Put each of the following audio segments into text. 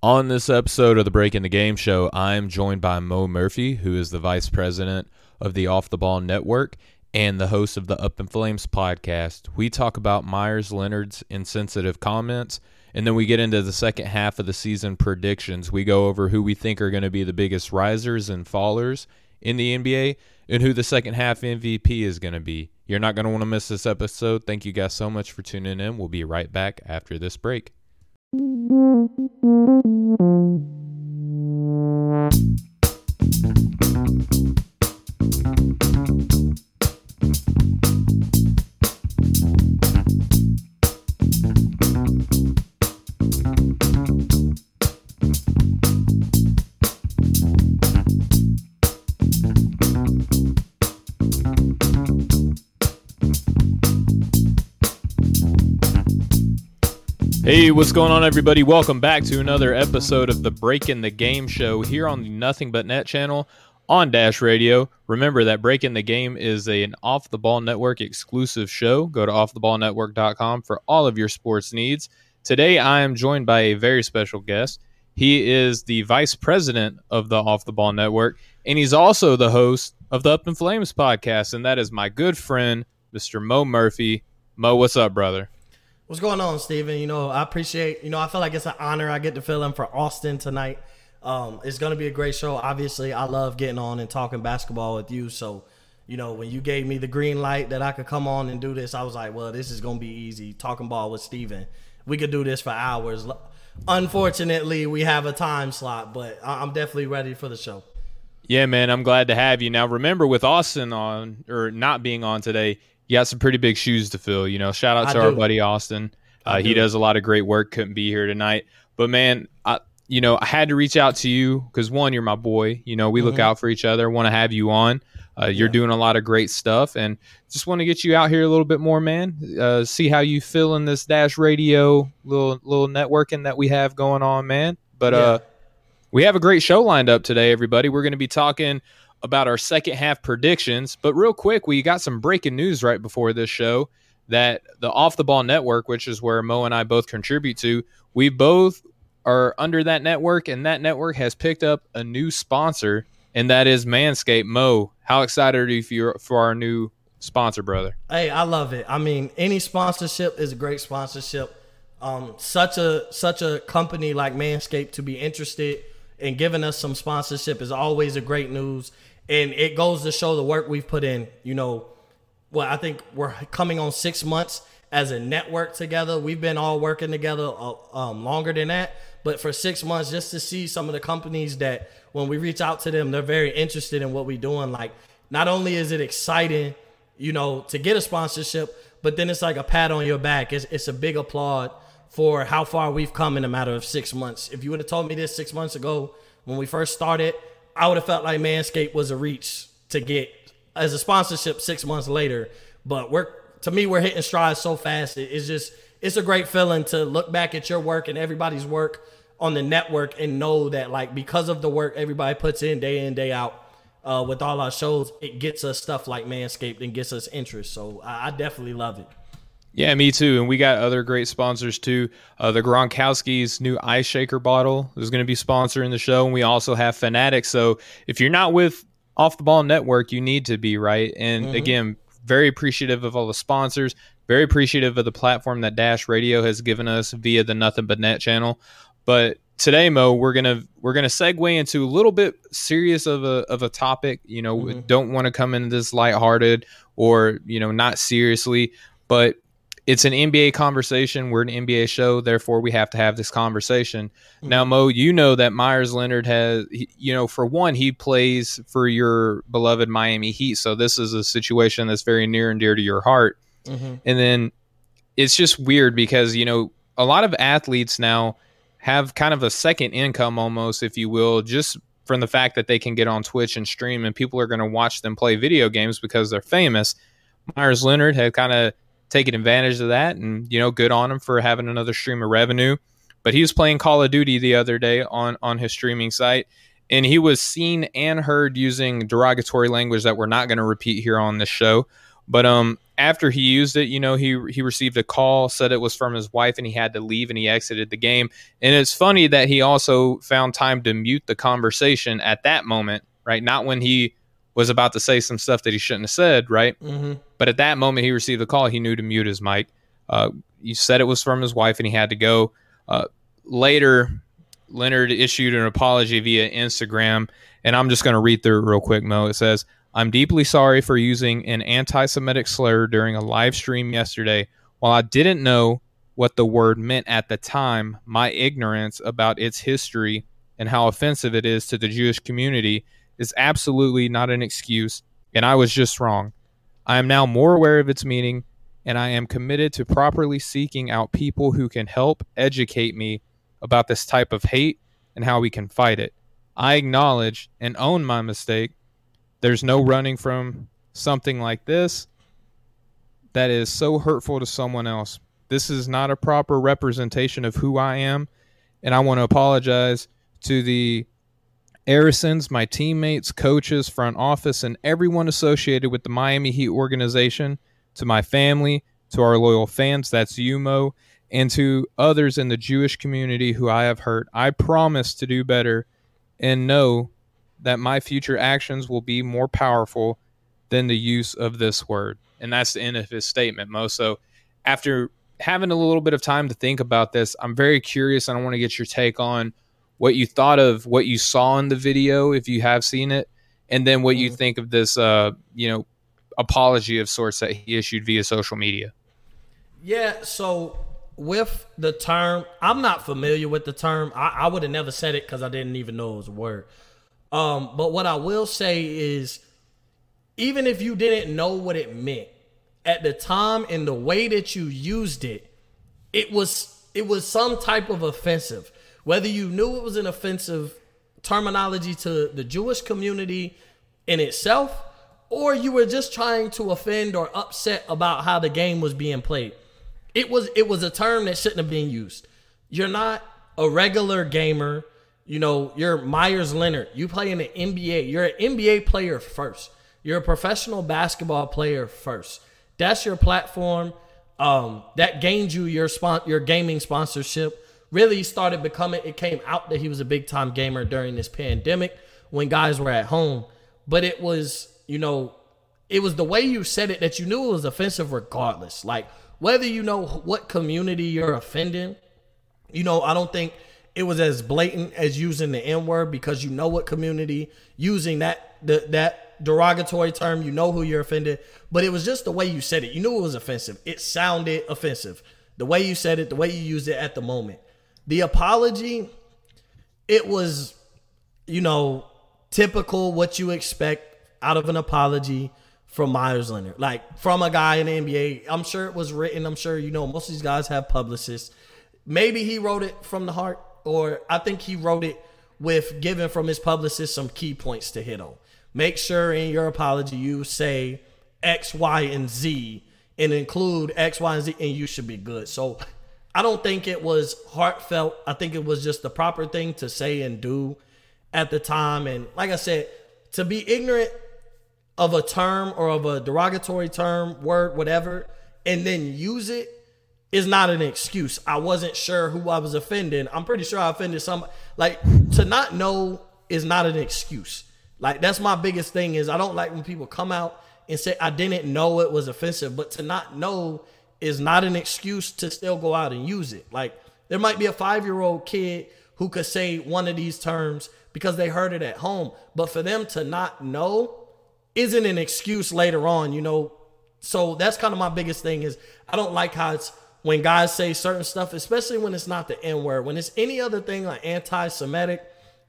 On this episode of the Breaking the Game show, I'm joined by Mo Murphy, who is the vice president of the Off the Ball Network and the host of the Up in Flames podcast. We talk about Meyers Leonard's insensitive comments, and then we get into the second half of the season predictions. We go over who we think are going to be the biggest risers and fallers in the NBA and who the second half MVP is going to be. You're not going to want to miss this episode. Thank you guys so much for tuning in. We'll be right back after this break. Thank you. Hey, what's going on, everybody? Welcome back to another episode of the Breaking the Game show here on the Nothing But Net channel on Dash Radio. Remember that Breaking the Game is a, an Off the Ball Network exclusive show. Go to offtheballnetwork.com for all of your sports needs. Today, I am joined by a very special guest. He is the vice president of the Off the Ball Network, and he's also the host of the Up in Flames podcast, and that is my good friend, Mr. Mo Murphy. Mo, what's up, brother? What's going on, Stephen? You know, I appreciate, you know, I feel like it's an honor I get to fill in for Austin tonight. Um, it's going to be a great show. Obviously, I love getting on and talking basketball with you. So, you know, when you gave me the green light that I could come on and do this, I was like, well, this is going to be easy. Talking ball with Stephen. We could do this for hours. Unfortunately, we have a time slot, but I'm definitely ready for the show. Yeah, man, I'm glad to have you. Now, remember, with Austin on or not being on today, you got some pretty big shoes to fill. You know, shout out to our buddy Austin. Uh, he does a lot of great work. Couldn't be here tonight, but man, I you know I had to reach out to you because one, you're my boy. You know, we mm-hmm. look out for each other. Want to have you on. Uh, you're yeah. doing a lot of great stuff, and just want to get you out here a little bit more, man. Uh, see how you feel in this Dash Radio little little networking that we have going on, man. But yeah. uh, we have a great show lined up today, everybody. We're going to be talking about our second half predictions. But real quick, we got some breaking news right before this show that the Off the Ball Network, which is where Mo and I both contribute to, we both are under that network, and that network has picked up a new sponsor, and that is Manscaped. Mo, how excited are you for, for our new sponsor, brother? Hey, I love it. I mean, any sponsorship is a great sponsorship. Um, such a such a company like Manscaped to be interested in giving us some sponsorship is always a great news and it goes to show the work we've put in. You know, well, I think we're coming on six months as a network together. We've been all working together uh, um, longer than that, but for six months, just to see some of the companies that when we reach out to them, they're very interested in what we're doing. Like, not only is it exciting, you know, to get a sponsorship, but then it's like a pat on your back. It's, it's a big applaud for how far we've come in a matter of six months. If you would have told me this six months ago when we first started, I would have felt like Manscaped was a reach to get as a sponsorship six months later. But we're to me, we're hitting strides so fast. It's just it's a great feeling to look back at your work and everybody's work on the network and know that like because of the work everybody puts in day in day out uh, with all our shows, it gets us stuff like Manscaped and gets us interest. So I, I definitely love it. Yeah, me too. And we got other great sponsors too. Uh, the Gronkowski's new ice shaker bottle is going to be sponsoring the show, and we also have Fanatics. So if you're not with Off the Ball Network, you need to be right. And mm-hmm. again, very appreciative of all the sponsors. Very appreciative of the platform that Dash Radio has given us via the Nothing But Net channel. But today, Mo, we're gonna we're gonna segue into a little bit serious of a of a topic. You know, mm-hmm. don't want to come into this lighthearted or you know not seriously, but it's an NBA conversation. We're an NBA show, therefore we have to have this conversation. Mm-hmm. Now, Mo, you know that Meyers Leonard has, you know, for one, he plays for your beloved Miami Heat, so this is a situation that's very near and dear to your heart. Mm-hmm. And then it's just weird because you know a lot of athletes now have kind of a second income almost, if you will, just from the fact that they can get on Twitch and stream, and people are going to watch them play video games because they're famous. Meyers Leonard had kind of taking advantage of that, and you know, good on him for having another stream of revenue. But he was playing Call of Duty the other day on on his streaming site, and he was seen and heard using derogatory language that we're not going to repeat here on this show. But um, after he used it, you know, he he received a call, said it was from his wife, and he had to leave, and he exited the game. And it's funny that he also found time to mute the conversation at that moment, right? Not when he was about to say some stuff that he shouldn't have said, right? Mm-hmm. But at that moment, he received a call. He knew to mute his mic. Uh, he said it was from his wife, and he had to go. Uh, later, Leonard issued an apology via Instagram, and I'm just going to read through it real quick, Mo. It says, I'm deeply sorry for using an anti Semitic slur during a live stream yesterday. While I didn't know what the word meant at the time, my ignorance about its history and how offensive it is to the Jewish community is absolutely not an excuse, and I was just wrong. I am now more aware of its meaning, and I am committed to properly seeking out people who can help educate me about this type of hate and how we can fight it. I acknowledge and own my mistake. There's no running from something like this that is so hurtful to someone else. This is not a proper representation of who I am, and I want to apologize to the Arisons, my teammates, coaches, front office, and everyone associated with the Miami Heat organization, to my family, to our loyal fans, that's you, Mo, and to others in the Jewish community who I have hurt. I promise to do better and know that my future actions will be more powerful than the use of this word. And that's the end of his statement, Mo. So after having a little bit of time to think about this, I'm very curious and I want to get your take on what you thought of what you saw in the video, if you have seen it, and then what you think of this, uh, you know, apology of sorts that he issued via social media. Yeah, so with the term, I'm not familiar with the term. I, I would have never said it because I didn't even know it was a word. Um, but what I will say is, even if you didn't know what it meant at the time and the way that you used it, it was it was some type of offensive. Whether you knew it was an offensive terminology to the Jewish community in itself, or you were just trying to offend or upset about how the game was being played. It was it was a term that shouldn't have been used. You're not a regular gamer. You know, you're Meyers Leonard. You play in the NBA. You're an NBA player first. You're a professional basketball player first. That's your platform. Um, that gained you your spon- your gaming sponsorship. Really started becoming. It came out that he was a big time gamer during this pandemic when guys were at home. But it was, you know, it was the way you said it that you knew it was offensive regardless. Like whether you know what community you're offending, you know, I don't think it was as blatant as using the N word because you know what community using that the, that derogatory term, you know who you're offended, but it was just the way you said it. You knew it was offensive. It sounded offensive. The way you said it, the way you used it at the moment. The apology, it was, you know, typical what you expect out of an apology from Meyers Leonard, Like from a guy in the NBA. I'm sure it was written. I'm sure you know most of these guys have publicists. Maybe he wrote it from the heart, or I think he wrote it with giving from his publicist some key points to hit on. Make sure in your apology you say X, Y, and Z and include X, Y, and Z, and you should be good. So I don't think it was heartfelt. I think it was just the proper thing to say and do at the time. And like I said, to be ignorant of a term or of a derogatory term, word, whatever, and then use it is not an excuse. I wasn't sure who I was offending. I'm pretty sure I offended somebody. Like to not know is not an excuse. Like that's my biggest thing is I don't like when people come out and say I didn't know it was offensive, but to not know is not an excuse to still go out and use it. Like there might be a 5-year-old kid who could say one of these terms because they heard it at home, but for them to not know isn't an excuse later on, you know. So that's kind of my biggest thing is I don't like how it's when guys say certain stuff, especially when it's not the N word. When it's any other thing like anti-Semitic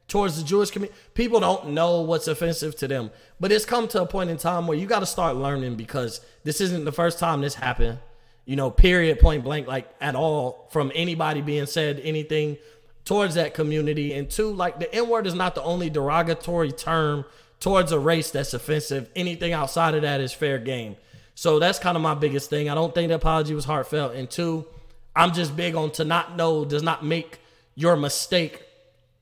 towards the Jewish community, people don't know what's offensive to them. But it's come to a point in time where you got to start learning because this isn't the first time this happened. You know, period, point blank, like at all from anybody being said anything towards that community. And two, like the N word is not the only derogatory term towards a race that's offensive. Anything outside of that is fair game. So that's kind of my biggest thing. I don't think the apology was heartfelt. And two, I'm just big on to not know does not make your mistake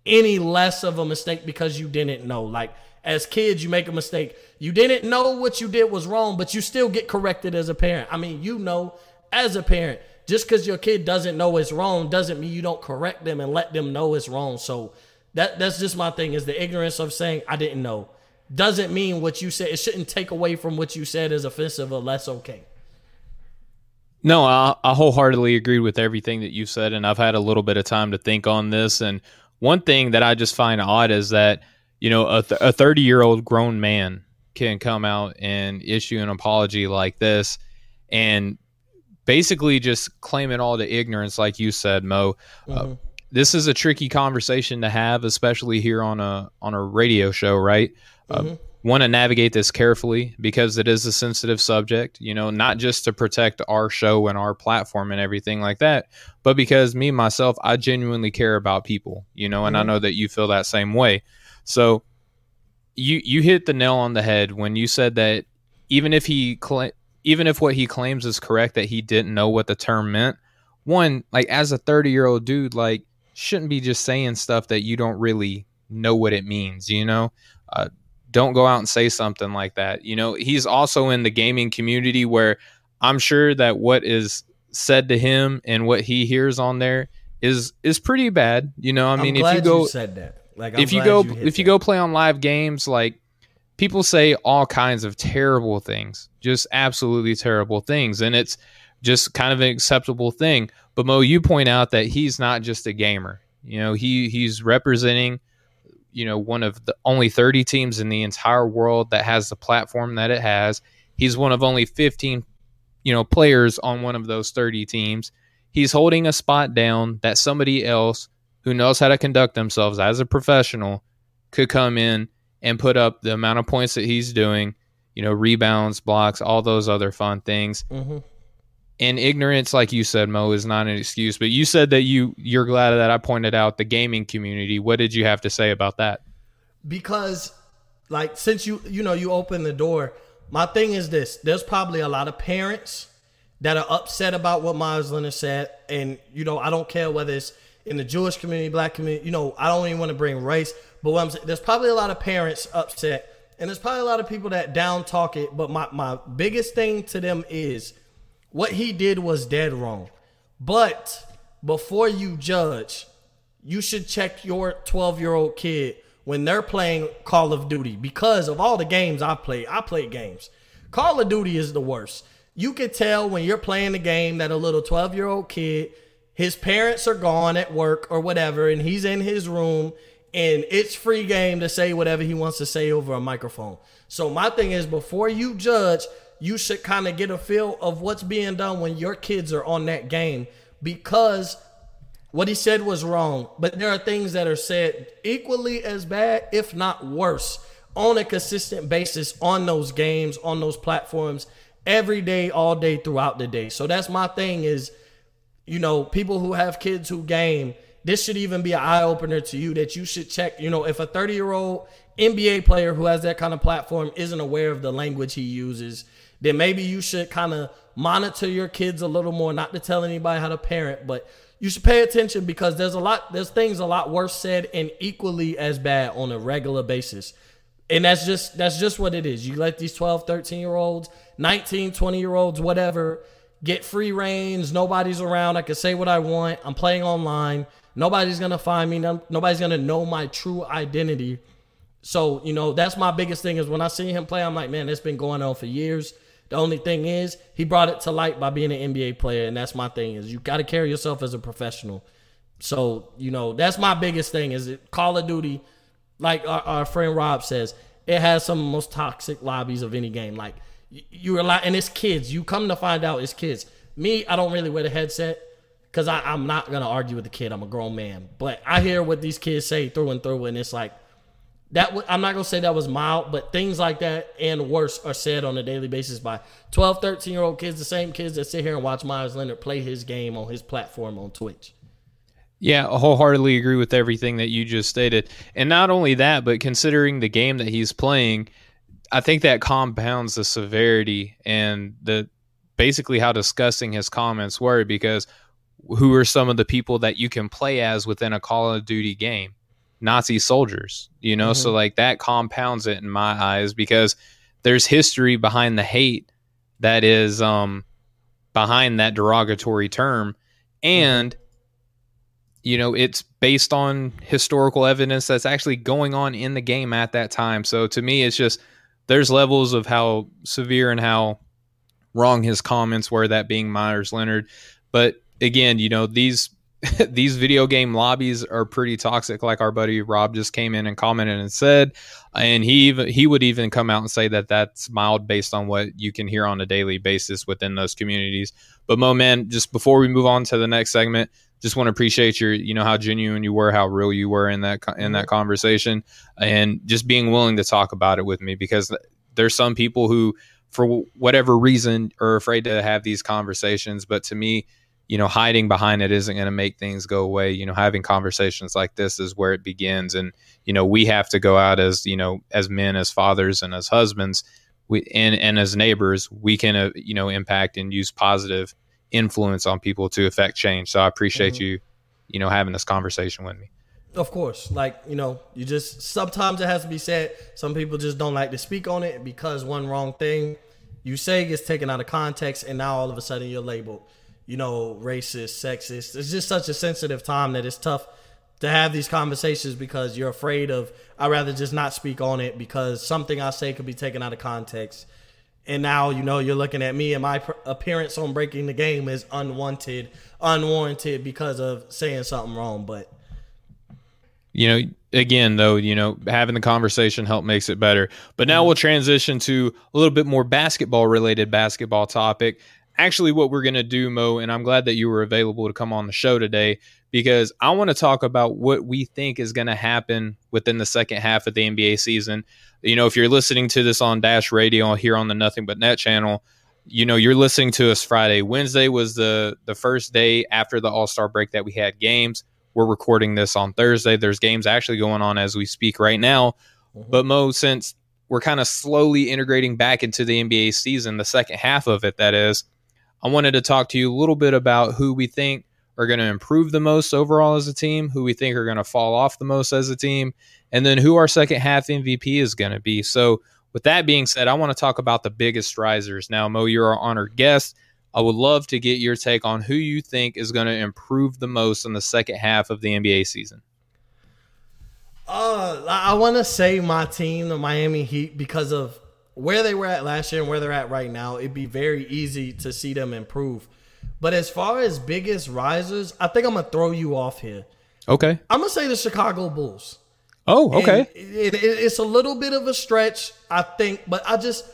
any less of a mistake because you didn't know. Like as kids, you make a mistake. You didn't know what you did was wrong, but you still get corrected as a parent. I mean, you know, as a parent, just because your kid doesn't know it's wrong doesn't mean you don't correct them and let them know it's wrong. So that that's just my thing is the ignorance of saying I didn't know doesn't mean what you said. It shouldn't take away from what you said as offensive or less okay. No, I, I wholeheartedly agree with everything that you said, and I've had a little bit of time to think on this. And one thing that I just find odd is that you know a, a 30 year old grown man can come out and issue an apology like this and basically just claim it all to ignorance like you said mo uh, mm-hmm. uh, this is a tricky conversation to have especially here on a on a radio show right uh, mm-hmm. uh, want to navigate this carefully because it is a sensitive subject, you know, not just to protect our show and our platform and everything like that, but because me myself, I genuinely care about people, you know, and mm-hmm. I know that you feel that same way. So you you hit the nail on the head when you said that even if he cl- even if what he claims is correct that he didn't know what the term meant, one, like as a 30-year-old dude, like shouldn't be just saying stuff that you don't really know what it means, you know? Uh, don't go out and say something like that. You know, he's also in the gaming community where I'm sure that what is said to him and what he hears on there is is pretty bad. You know, I mean, if you go you said that, like I'm if you go you if that. you go play on live games, like people say all kinds of terrible things, just absolutely terrible things, and it's just kind of an acceptable thing. But Mo, you point out that he's not just a gamer. You know, he he's representing you know one of the only 30 teams in the entire world that has the platform that it has. He's one of only 15 you know players on one of those 30 teams. He's holding a spot down that somebody else who knows how to conduct themselves as a professional could come in and put up the amount of points that he's doing, you know, rebounds, blocks, all those other fun things. Mm-hmm. And ignorance like you said mo is not an excuse but you said that you you're glad that i pointed out the gaming community. What did you have to say about that? Because like since you you know you open the door my thing is this. There's probably a lot of parents that are upset about what Meyers leonard said and you know i don't care whether it's in the jewish community black community you know i don't even want to bring race but what i'm saying there's probably a lot of parents upset and there's probably a lot of people that down talk it but my, my biggest thing to them is what he did was dead wrong. But before you judge, you should check your 12 year old kid when they're playing Call of Duty because of all the games I play. I play games. Call of Duty is the worst. You can tell when you're playing the game that a little 12 year old kid, his parents are gone at work or whatever, and he's in his room and it's free game to say whatever he wants to say over a microphone. So my thing is before you judge, you should kind of get a feel of what's being done when your kids are on that game because what he said was wrong. But there are things that are said equally as bad, if not worse, on a consistent basis on those games, on those platforms, every day, all day, throughout the day. So that's my thing is, you know, people who have kids who game, this should even be an eye opener to you that you should check. You know, if a 30 year old NBA player who has that kind of platform isn't aware of the language he uses, then maybe you should kind of monitor your kids a little more, not to tell anybody how to parent, but you should pay attention because there's a lot there's things a lot worse said and equally as bad on a regular basis. And that's just that's just what it is. You let these 12, 13 year olds, 19, 20 year olds, whatever, get free reigns. Nobody's around. I can say what I want. I'm playing online. Nobody's gonna find me. Nobody's gonna know my true identity. So, you know, that's my biggest thing is when I see him play, I'm like, man, it's been going on for years. The only thing is, he brought it to light by being an NBA player, and that's my thing is you got to carry yourself as a professional. So you know that's my biggest thing is it Call of Duty, like our, our friend Rob says, it has some of the most toxic lobbies of any game. Like you're a lot, and it's kids. You come to find out it's kids. Me, I don't really wear the headset because I'm not gonna argue with the kid. I'm a grown man, but I hear what these kids say through and through, and it's like that w- I'm not gonna say that was mild, but things like that and worse are said on a daily basis by 12, 13 year old kids, the same kids that sit here and watch Meyers Leonard play his game on his platform on Twitch. Yeah, I wholeheartedly agree with everything that you just stated. And not only that, but considering the game that he's playing, I think that compounds the severity and the basically how disgusting his comments were because who are some of the people that you can play as within a Call of Duty game? Nazi soldiers, you know? Mm-hmm. So, like, that compounds it in my eyes because there's history behind the hate that is um, behind that derogatory term. And, you know, it's based on historical evidence that's actually going on in the game at that time. So, to me, it's just there's levels of how severe and how wrong his comments were, that being Meyers Leonard. But again, you know, these these video game lobbies are pretty toxic like our buddy rob just came in and commented and said and he even he would even come out and say that that's mild based on what you can hear on a daily basis within those communities but mo man just before we move on to the next segment just want to appreciate your you know how genuine you were how real you were in that in that conversation and just being willing to talk about it with me because there's some people who for whatever reason are afraid to have these conversations but to me you know, hiding behind it isn't going to make things go away. You know, having conversations like this is where it begins. And, you know, we have to go out as, you know, as men, as fathers, and as husbands, we, and, and as neighbors, we can, uh, you know, impact and use positive influence on people to affect change. So I appreciate mm-hmm. you, you know, having this conversation with me. Of course, like you know, you just sometimes it has to be said. Some people just don't like to speak on it because one wrong thing you say gets taken out of context, and now all of a sudden you're labeled you know, racist, sexist. It's just such a sensitive time that it's tough to have these conversations because you're afraid of I'd rather just not speak on it because something I say could be taken out of context. And now, you know, you're looking at me and my appearance on breaking the game is unwanted, unwarranted because of saying something wrong, but you know, again though, you know, having the conversation help makes it better. But now mm-hmm. we'll transition to a little bit more basketball related basketball topic actually what we're going to do, Mo, and I'm glad that you were available to come on the show today because I want to talk about what we think is going to happen within the second half of the NBA season. You know, if you're listening to this on Dash Radio here on the Nothing But Net channel, you know you're listening to us Friday. Wednesday was the the first day after the All Star break that we had games. We're recording this on Thursday. There's games actually going on as we speak right now. Mm-hmm. But Mo, since we're kind of slowly integrating back into the NBA season, the second half of it, that is, I wanted to talk to you a little bit about who we think are going to improve the most overall as a team, who we think are going to fall off the most as a team, and then who our second half MVP is going to be. So, with that being said, I want to talk about the biggest risers. Now, Mo, you're our honored guest. I would love to get your take on who you think is going to improve the most in the second half of the NBA season. Uh, I want to say my team, the Miami Heat, because of where they were at last year and where they're at right now, it'd be very easy to see them improve. But as far as biggest risers, I think I'm gonna throw you off here. Okay. I'm gonna say the Chicago Bulls. Oh, okay. It, it, it's a little bit of a stretch, I think, but I just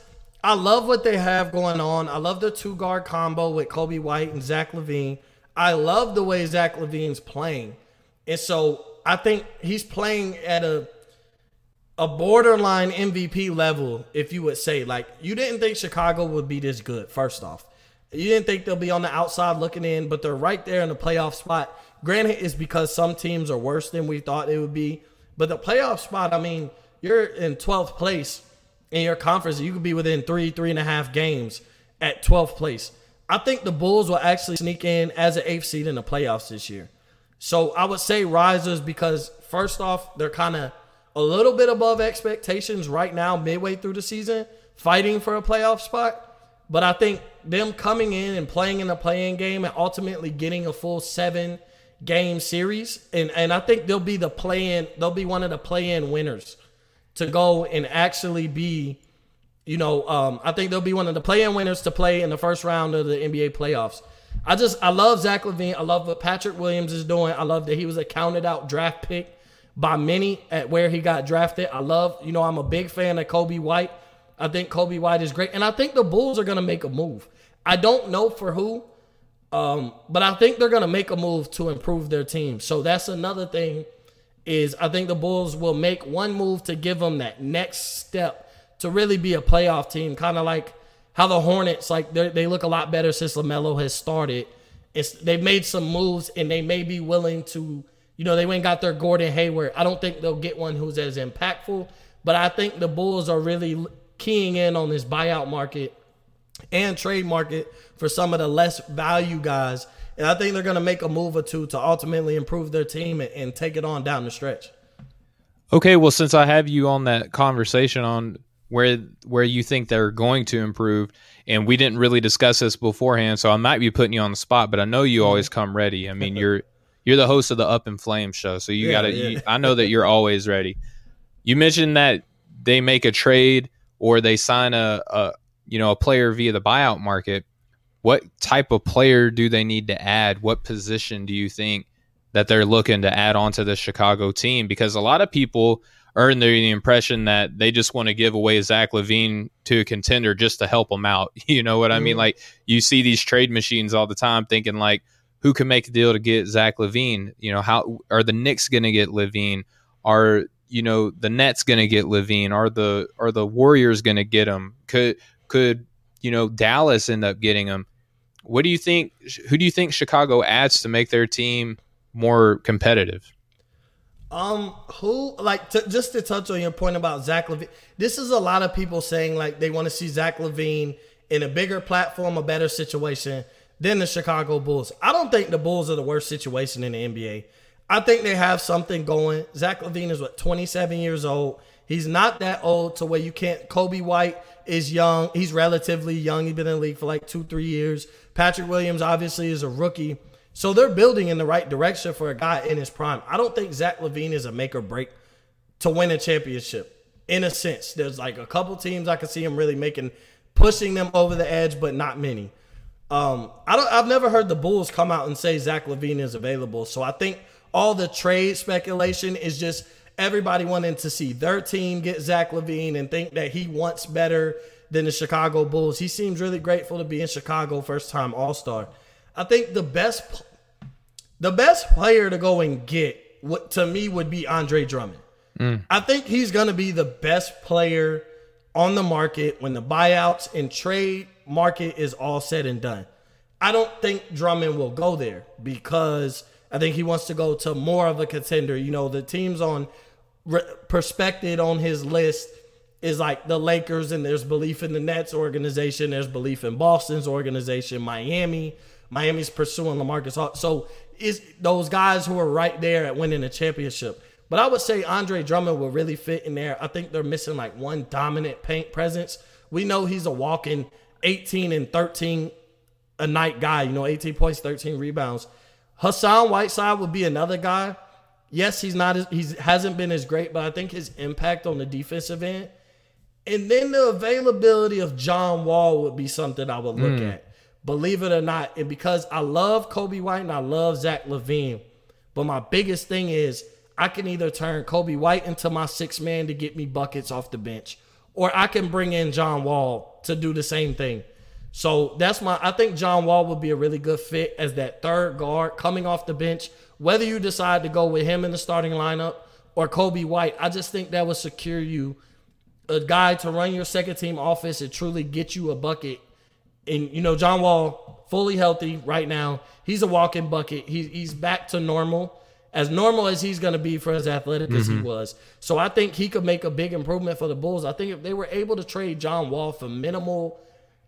I love what they have going on. I love the two guard combo with Coby White and Zach LaVine. I love the way Zach LaVine's playing, and so I think he's playing at a a borderline MVP level, if you would say. Like, you didn't think Chicago would be this good, first off. You didn't think they'll be on the outside looking in, but they're right there in the playoff spot. Granted, it's because some teams are worse than we thought they would be. But the playoff spot, I mean, you're in 12th place in your conference. You could be within three, three and a half games at 12th place. I think the Bulls will actually sneak in as an eighth seed in the playoffs this year. So I would say risers because, first off, they're kind of a little bit above expectations right now, midway through the season, fighting for a playoff spot. But I think them coming in and playing in a playing game and ultimately getting a full seven game series, and, and I think they'll be the play in, they'll be one of the play in winners to go and actually be, you know, um, I think they'll be one of the play in winners to play in the first round of the NBA playoffs. I just I love Zach LaVine. I love what Patrick Williams is doing. I love that he was a counted out draft pick by many at where he got drafted. I love, you know, I'm a big fan of Coby White. I think Coby White is great. And I think the Bulls are going to make a move. I don't know for who, um, but I think they're going to make a move to improve their team. So that's another thing is I think the Bulls will make one move to give them that next step to really be a playoff team, kind of like how the Hornets, like they look a lot better since LaMelo has started. It's, they've made some moves and they may be willing to you know, they went got their Gordon Hayward. I don't think they'll get one who's as impactful, but I think the Bulls are really keying in on this buyout market and trade market for some of the less value guys. And I think they're going to make a move or two to ultimately improve their team and, and take it on down the stretch. Okay, well, since I have you on that conversation on where where you think they're going to improve, and we didn't really discuss this beforehand, so I might be putting you on the spot, but I know you always mm-hmm. come ready. I mean, you're you're the host of the Up in Flames show, so you Yeah, gotta. yeah. You, I know that you're always ready. You mentioned that they make a trade or they sign a, a you know a player via the buyout market. What type of player do they need to add? What position do you think that they're looking to add onto the Chicago team? Because a lot of people are under the impression that they just want to give away Zach LaVine to a contender just to help them out. You know what I mean? Like you see these trade machines all the time, thinking like, who can make a deal to get Zach LaVine? You know, how are the Knicks going to get LaVine? Are you know the Nets going to get LaVine? Are the are the Warriors going to get him? Could could you know Dallas end up getting him? What do you think? Who do you think Chicago adds to make their team more competitive? Um, who like just to touch on your point about Zach LaVine? This is a lot of people saying like they want to see Zach LaVine in a bigger platform, a better situation than the Chicago Bulls. I don't think the Bulls are the worst situation in the NBA. I think they have something going. Zach LaVine is what 27 years old. He's not that old to where you can't. Coby White is young. He's relatively young. He's been in the league for like two, three years. Patrick Williams obviously is a rookie. So they're building in the right direction for a guy in his prime. I don't think Zach LaVine is a make or break to win a championship. In a sense, there's like a couple teams I can see him really making, pushing them over the edge, but not many. Um, I don't. I've never heard the Bulls come out and say Zach LaVine is available. So I think all the trade speculation is just everybody wanting to see their team get Zach LaVine and think that he wants better than the Chicago Bulls. He seems really grateful to be in Chicago, first time All Star. I think the best, the best player to go and get, what to me would be Andre Drummond. Mm. I think he's going to be the best player on the market when the buyouts and trade market is all said and done. I don't think Drummond will go there because I think he wants to go to more of a contender. You know, the teams on perspective on his list is like the Lakers, and there's belief in the Nets organization, there's belief in Boston's organization, Miami. Miami's pursuing LaMarcus. So is those guys who are right there at winning a championship. But I would say Andre Drummond will really fit in there. I think they're missing like one dominant paint presence. We know he's a walking 18 and 13 a night guy, you know, 18 points, 13 rebounds. Hassan Whiteside would be another guy. Yes, he's not as he's hasn't been as great, but I think his impact on the defensive end. And then the availability of John Wall would be something I would look hmm. at. Believe it or not. And because I love Coby White and I love Zach LaVine, but my biggest thing is I can either turn Coby White into my six man to get me buckets off the bench, or I can bring in John Wall to do the same thing. So that's my. I think John Wall would be a really good fit as that third guard coming off the bench. Whether you decide to go with him in the starting lineup or Coby White, I just think that would secure you a guy to run your second team offense and truly get you a bucket. And you know, John Wall fully healthy right now. He's a walking bucket. He's he's back to normal, as normal as he's going to be for as athletic as he mm-hmm. was. So I think he could make a big improvement for the Bulls. I think if they were able to trade John Wall for minimal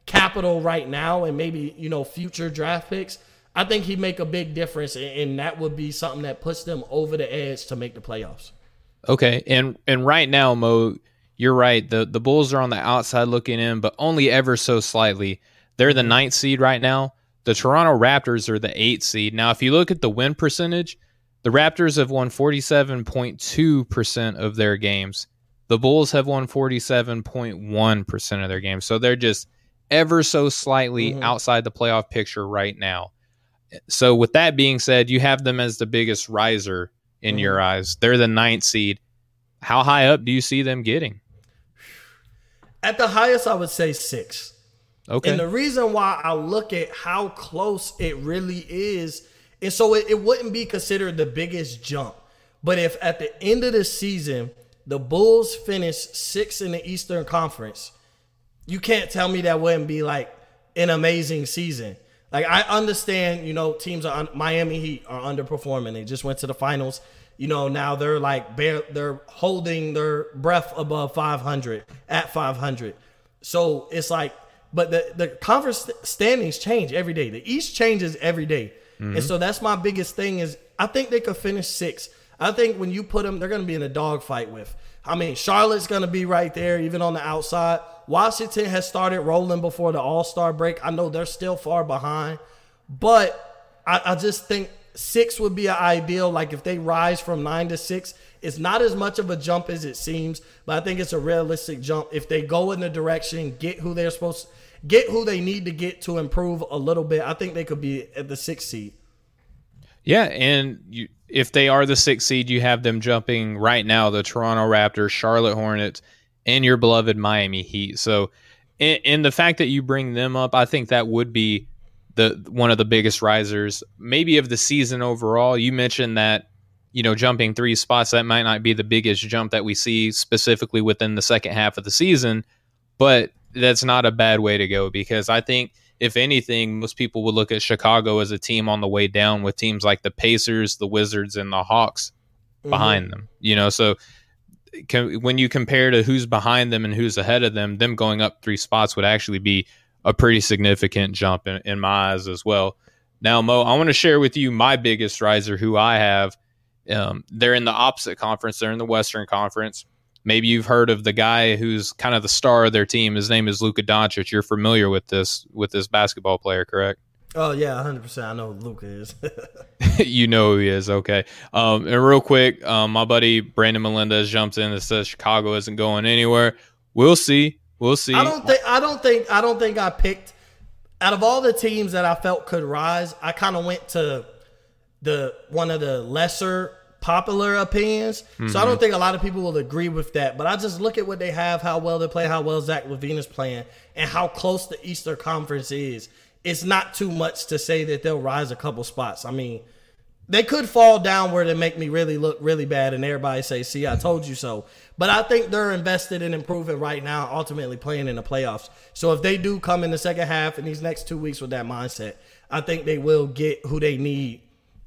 capital right now and maybe you know future draft picks, I think he'd make a big difference, and, that would be something that puts them over the edge to make the playoffs. Okay, and and right now, Mo, you're right. the The Bulls are on the outside looking in, but only ever so slightly. They're the mm-hmm. ninth seed right now. The Toronto Raptors are the eighth seed. Now, if you look at the win percentage, the Raptors have won forty seven point two percent of their games. The Bulls have won forty seven point one percent of their games. So they're just ever so slightly Mhm. outside the playoff picture right now. So, with that being said, you have them as the biggest riser in Mhm. your eyes. They're the ninth seed. How high up do you see them getting? At the highest, I would say six. Okay. And the reason why I look at how close it really is, and so it, it wouldn't be considered the biggest jump. But if at the end of the season, the Bulls finish sixth in the Eastern Conference, you can't tell me that wouldn't be like an amazing season. Like I understand, you know, teams are Miami Heat are underperforming. They just went to the finals. You know, now they're like bare, they're holding their breath above 500 at 500. So it's like, but the the conference standings change every day. The East changes every day. and mm-hmm. so that's my biggest thing is I think they could finish six. I think when you put them, they're going to be in a dogfight with. I mean, Charlotte's going to be right there, even on the outside. Washington has started rolling before the All Star break. I know they're still far behind, but I, I just think six would be an ideal. Like if they rise from nine to six, it's not as much of a jump as it seems, but I think it's a realistic jump. If they go in the direction, get who they're supposed to get who they need to get to improve a little bit, I think they could be at the sixth seed. Yeah, and you, if they are the sixth seed, you have them jumping right now the Toronto Raptors, Charlotte Hornets, and your beloved Miami Heat. So, in, in the fact that you bring them up, I think that would be the one of the biggest risers, maybe of the season overall. You mentioned that you know jumping three spots that might not be the biggest jump that we see specifically within the second half of the season, but that's not a bad way to go because I think if anything, most people would look at Chicago as a team on the way down with teams like the Pacers, the Wizards, and the Hawks mm-hmm. behind them. You know, so can, when you compare to who's behind them and who's ahead of them, them going up three spots would actually be a pretty significant jump in, in my eyes as well. Now, Mo, I want to share with you my biggest riser who I have. Um, they're in the opposite conference, they're in the Western Conference. Maybe you've heard of the guy who's kind of the star of their team. His name is Luka Doncic. You're familiar with this with this basketball player, correct? Oh yeah, hundred percent. I know Luka is. you know who he is. Okay. Um, and real quick, um, my buddy Brandon Melendez jumps in and says Chicago isn't going anywhere. We'll see. We'll see. I don't think. I don't think. I don't think I picked. Out of all the teams that I felt could rise, I kind of went to the one of the lesser popular opinions. Mm-hmm. So I don't mm-hmm. think a lot of people will agree with that. But I just look at what they have, how well they play, how well Zach LaVine is playing, and how close the Eastern Conference is. It's not too much to say that they'll rise a couple spots. I mean, they could fall downward and make me really look really bad, and everybody say, "See, I told you so." But I think they're invested in improving right now, ultimately playing in the playoffs. So if they do come in the second half in these next two weeks with that mindset, I think they will get who they need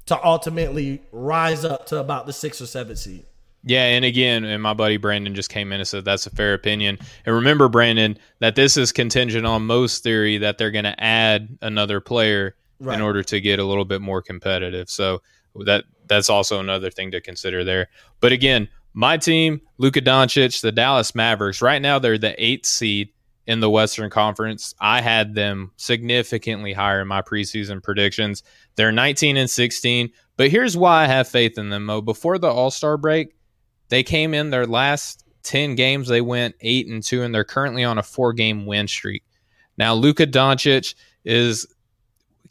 to ultimately rise up to about the six or seven seed. Yeah, and again, and my buddy Brandon just came in and said that's a fair opinion. And remember, Brandon, that this is contingent on most theory that they're going to add another player right. in order to get a little bit more competitive. So that that's also another thing to consider there. But again, my team, Luka Doncic, the Dallas Mavericks, right now they're the eighth seed in the Western Conference. I had them significantly higher in my preseason predictions. They're 19 and 16, but here's why I have faith in them. Mo, before the All Star break, they came in their last 10 games, they went 8 and 2, and they're currently on a four game win streak. Now, Luka Doncic is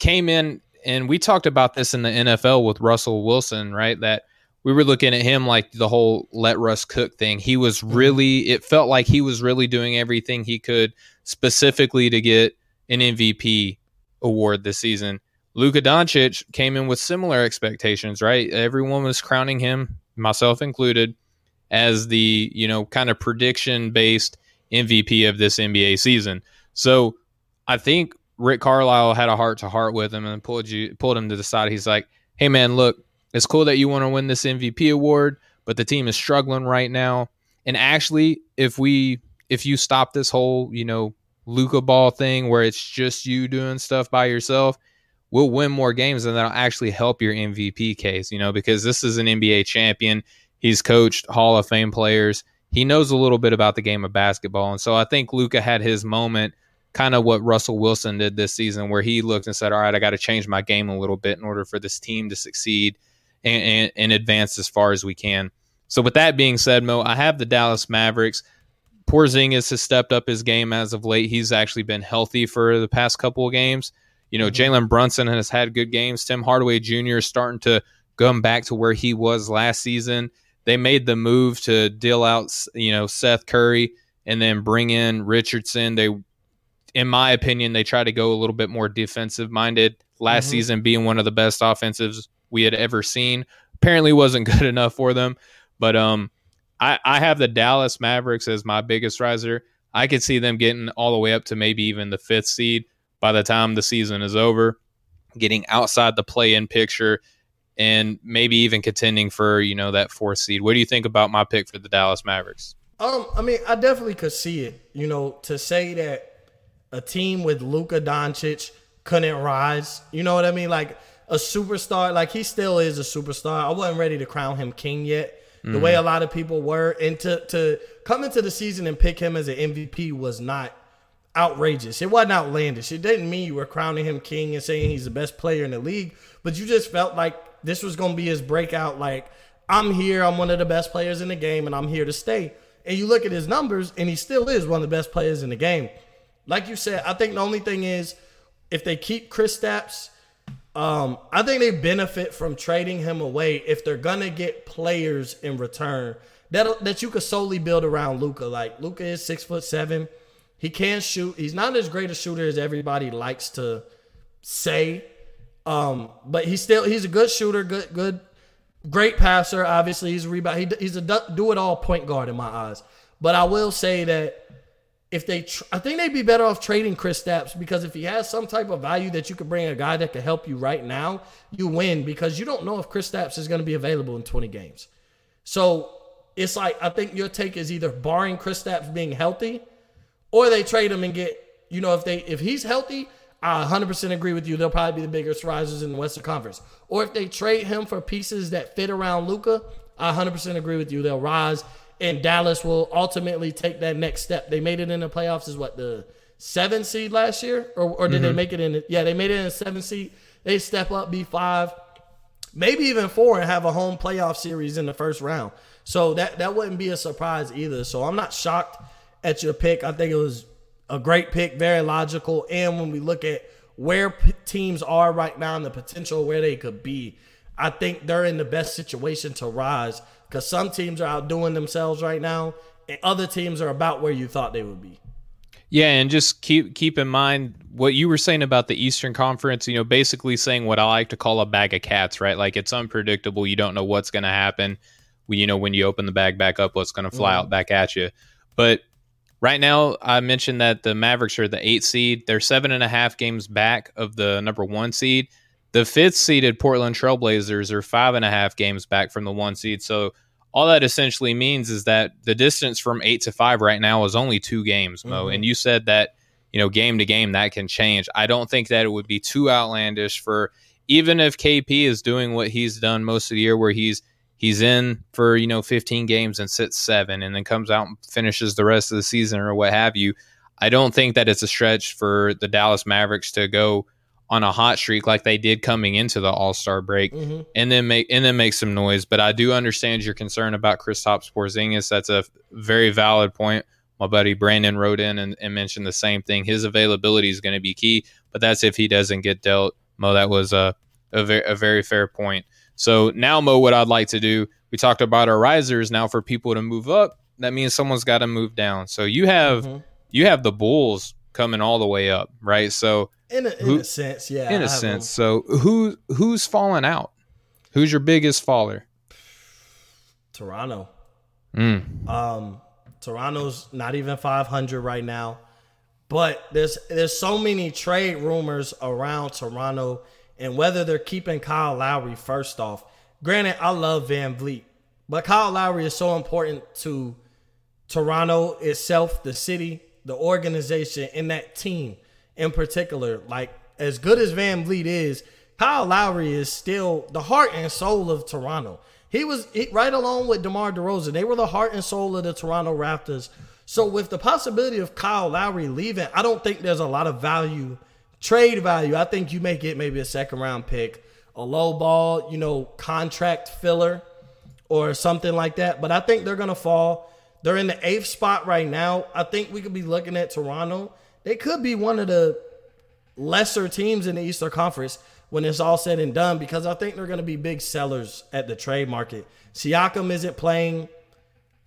came in, and we talked about this in the NFL with Russell Wilson, right? That we were looking at him like the whole let Russ cook thing. He was mm-hmm. really, it felt like he was really doing everything he could specifically to get an MVP award this season. Luka Doncic came in with similar expectations, right? Everyone was crowning him, myself included, as the, you know, kind of prediction based MVP of this NBA season. So I think Rick Carlisle had a heart to heart with him and pulled you pulled him to the side. He's like, Hey man, look, it's cool that you want to win this MVP award, but the team is struggling right now. And actually, if we if you stop this whole, you know, Luka ball thing where it's just you doing stuff by yourself, we'll win more games and that'll actually help your MVP case, you know, because this is an NBA champion. He's coached Hall of Fame players. He knows a little bit about the game of basketball. And so I think Luka had his moment, kind of what Russell Wilson did this season, where he looked and said, All right, I got to change my game a little bit in order for this team to succeed and, and, and advance as far as we can. So, with that being said, Mo, I have the Dallas Mavericks. Porzingis has stepped up his game as of late. He's actually been healthy for the past couple of games. You know, mm-hmm. Jalen Brunson has had good games. Tim Hardaway Jr. is starting to come back to where he was last season. They made the move to deal out, you know, Seth Curry and then bring in Richardson. They, in my opinion, they try to go a little bit more defensive minded. Last mm-hmm. season being one of the best offensives we had ever seen. Apparently wasn't good enough for them. But um I, I have the Dallas Mavericks as my biggest riser. I could see them getting all the way up to maybe even the fifth seed by the time the season is over, getting outside the play in picture and maybe even contending for, you know, that fourth seed. What do you think about my pick for the Dallas Mavericks? Um, I mean, I definitely could see it. You know, to say that a team with Luka Doncic couldn't rise, you know what I mean? Like a superstar. Like he still is a superstar. I wasn't ready to crown him king yet. The mm. way a lot of people were, and to to come into the season and pick him as an MVP was not outrageous. It wasn't outlandish. It didn't mean you were crowning him king and saying he's the best player in the league, but you just felt like this was going to be his breakout. Like I'm here, I'm one of the best players in the game, and I'm here to stay. And you look at his numbers, and he still is one of the best players in the game. Like you said, I think the only thing is if they keep Kristaps um, I think they benefit from trading him away if they're gonna get players in return that that you could solely build around Luka. Like Luka is six foot seven, he can shoot. He's not as great a shooter as everybody likes to say, um, but he's still he's a good shooter, good good, great passer. Obviously, he's a rebound. He, he's a do it all point guard in my eyes. But I will say that if they, tr- I think they'd be better off trading Kristaps because if he has some type of value that you could bring a guy that could help you right now, you win because you don't know if Kristaps is going to be available in 20 games. So it's like I think your take is either barring Kristaps being healthy, or they trade him and get you know if they if he's healthy, I 100% agree with you. They'll probably be the biggest risers in the Western Conference. Or if they trade him for pieces that fit around Luka, I 100% agree with you. They'll rise and Dallas will ultimately take that next step. They made it in the playoffs as what the seven seed last year, or, or did mm-hmm. they make it in? The, yeah, they made it in a seven seed. They step up, be five, maybe even four, and have a home playoff series in the first round. So that that wouldn't be a surprise either. So I'm not shocked at your pick. I think it was a great pick, very logical. And when we look at where p- teams are right now and the potential where they could be, I think they're in the best situation to rise because some teams are outdoing themselves right now, and other teams are about where you thought they would be. Yeah, and just keep keep in mind what you were saying about the Eastern Conference. You know, basically saying what I like to call a bag of cats, right? Like it's unpredictable. You don't know what's going to happen. You know, when you open the bag back up, what's going to fly mm. out back at you. But right now, I mentioned that the Mavericks are the eight seed. They're seven and a half games back of the number one seed. The fifth seeded Portland Trailblazers are five and a half games back from the one seed. So all that essentially means is that the distance from eight to five right now is only two games, Mo. Mm-hmm. And you said that, you know, game to game that can change. I don't think that it would be too outlandish for even if KP is doing what he's done most of the year where he's he's in for, you know, 15 games and sits seven and then comes out and finishes the rest of the season or what have you. I don't think that it's a stretch for the Dallas Mavericks to go on a hot streak like they did coming into the All Star break, mm-hmm. and then make and then make some noise. But I do understand your concern about Kristaps Porzingis. That's a very valid point. My buddy Brandon wrote in and, and mentioned the same thing. His availability is going to be key, but that's if he doesn't get dealt. Mo, that was a a very, a very fair point. So now, Mo, what I'd like to do, we talked about our risers. Now, for people to move up, that means someone's got to move down. So you have mm-hmm. you have the Bulls coming all the way up, right? So in a, in who, a sense, yeah. In a sense. So who who's falling out? Who's your biggest faller? Toronto. Mm. Um, Toronto's not even 500 right now, but there's there's so many trade rumors around Toronto and whether they're keeping Kyle Lowry first off. Granted, I love VanVleet, but Kyle Lowry is so important to Toronto itself, the city, the organization, and that team in particular. Like as good as VanVleet is, Kyle Lowry is still the heart and soul of Toronto. He was he, right along with DeMar DeRozan. They were the heart and soul of the Toronto Raptors. So with the possibility of Kyle Lowry leaving, I don't think there's a lot of value, trade value. I think you may get maybe a second round pick, a low ball, you know, contract filler or something like that. But I think they're gonna fall. They're in the eighth spot right now. I think we could be looking at Toronto they could be one of the lesser teams in the Eastern Conference when it's all said and done because I think they're going to be big sellers at the trade market. Siakam isn't playing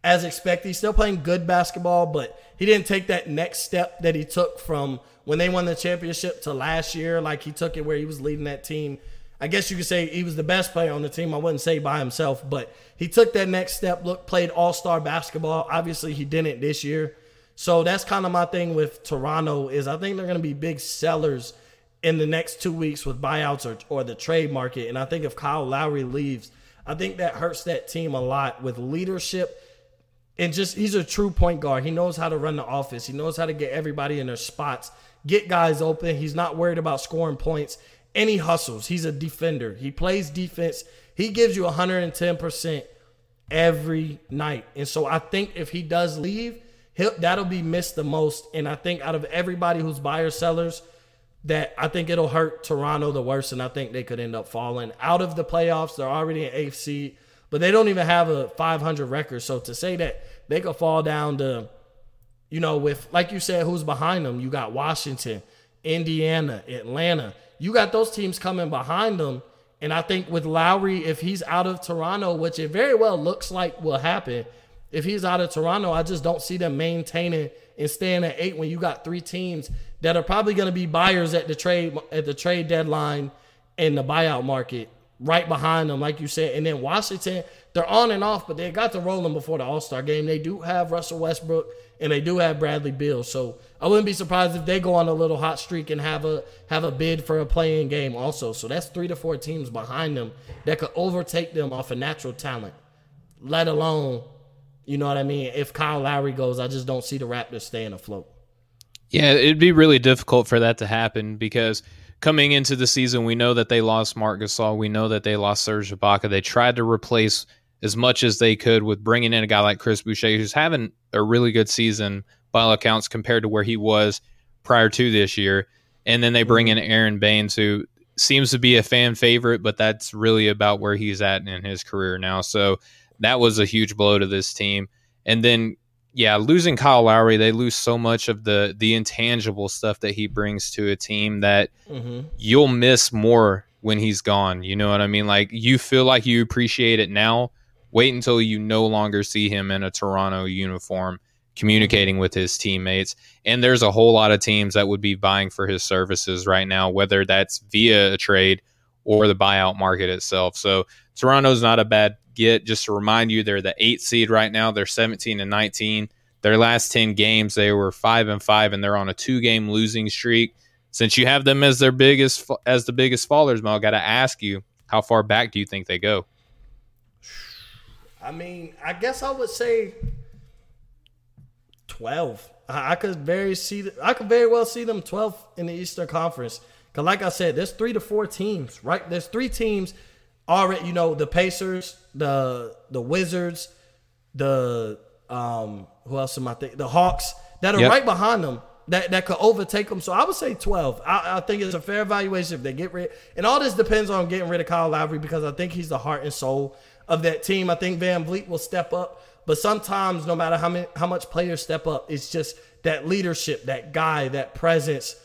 as expected. He's still playing good basketball, but he didn't take that next step that he took from when they won the championship to last year. Like he took it where he was leading that team. I guess you could say he was the best player on the team. I wouldn't say by himself, but he took that next step. Look, played all star basketball. Obviously, he didn't this year. So that's kind of my thing with Toronto is I think they're going to be big sellers in the next two weeks with buyouts or, or the trade market. And I think if Kyle Lowry leaves, I think that hurts that team a lot with leadership. And just he's a true point guard. He knows how to run the office. He knows how to get everybody in their spots, get guys open. He's not worried about scoring points. and he hustles. He's a defender. He plays defense. He gives you 110% every night. And so I think if he does leave, he'll, that'll be missed the most. And I think out of everybody who's buyers, sellers, that I think it'll hurt Toronto the worst. And I think they could end up falling out of the playoffs. They're already in eighth seed, but they don't even have a 500 record. So to say that they could fall down to, you know, with, like you said, who's behind them? You got Washington, Indiana, Atlanta you got those teams coming behind them. And I think with Lowry, if he's out of Toronto, which it very well looks like will happen, if he's out of Toronto, I just don't see them maintaining and staying at eight when you got three teams that are probably going to be buyers at the trade at the trade deadline in the buyout market right behind them, like you said. And then Washington, they're on and off, but they got to roll them before the All Star game. They do have Russell Westbrook and they do have Bradley Beal. So I wouldn't be surprised if they go on a little hot streak and have a have a bid for a playing game also. So that's three to four teams behind them that could overtake them off of natural talent. Let alone, you know what I mean? If Kyle Lowry goes, I just don't see the Raptors staying afloat. Yeah, it'd be really difficult for that to happen because coming into the season, we know that they lost Mark Gasol. We know that they lost Serge Ibaka. They tried to replace as much as they could with bringing in a guy like Chris Boucher, who's having a really good season by all accounts compared to where he was prior to this year. And then they bring in mm-hmm. Aron Baynes, who seems to be a fan favorite, but that's really about where he's at in his career now. So that was a huge blow to this team. And then, yeah, losing Kyle Lowry, they lose so much of the the intangible stuff that he brings to a team that mm-hmm. you'll miss more when he's gone. You know what I mean? Like you feel like you appreciate it now, Wait until you no longer see him in a Toronto uniform communicating with his teammates. And there's a whole lot of teams that would be buying for his services right now, whether that's via a trade or the buyout market itself. So Toronto's not a bad get. Just to remind you, they're the eight seed right now. They're 17 and 19. Their last 10 games, they were five and five, and they're on a two game losing streak. Since you have them as their biggest as the biggest fallers, I got to ask you, how far back do you think they go? I mean, I guess I would say twelve. I, could very see. I could very well see them twelve in the Eastern Conference. Cause like I said, there's three to four teams, right? There's three teams already. You know, the Pacers, the the Wizards, the um, who else am I thinking? The Hawks that are yep. right behind them that, that could overtake them. So I would say 12. I, I, think it's a fair evaluation if they get rid. And all this depends on getting rid of Kyle Lowry because I think he's the heart and soul of that team. I think VanVleet will step up, but sometimes no matter how many how much players step up, it's just that leadership, that guy, that presence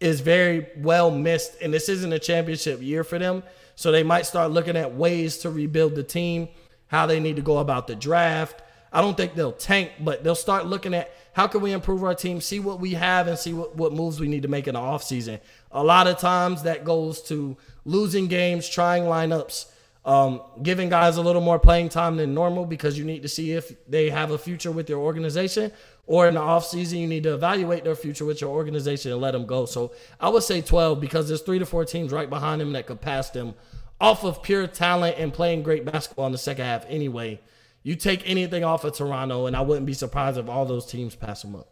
is very well missed. And this isn't a championship year for them. So they might start looking at ways to rebuild the team, how they need to go about the draft. I don't think they'll tank, but they'll start looking at how can we improve our team, see what we have, and see what, what moves we need to make in the offseason. A lot of times that goes to losing games, trying lineups, um, giving guys a little more playing time than normal because you need to see if they have a future with your organization or in the offseason you need to evaluate their future with your organization and let them go. So i would say 12 because there's three to four teams right behind them that could pass them off of pure talent and playing great basketball in the second half anyway. You take anything off of toronto and i wouldn't be surprised if all those teams pass them up.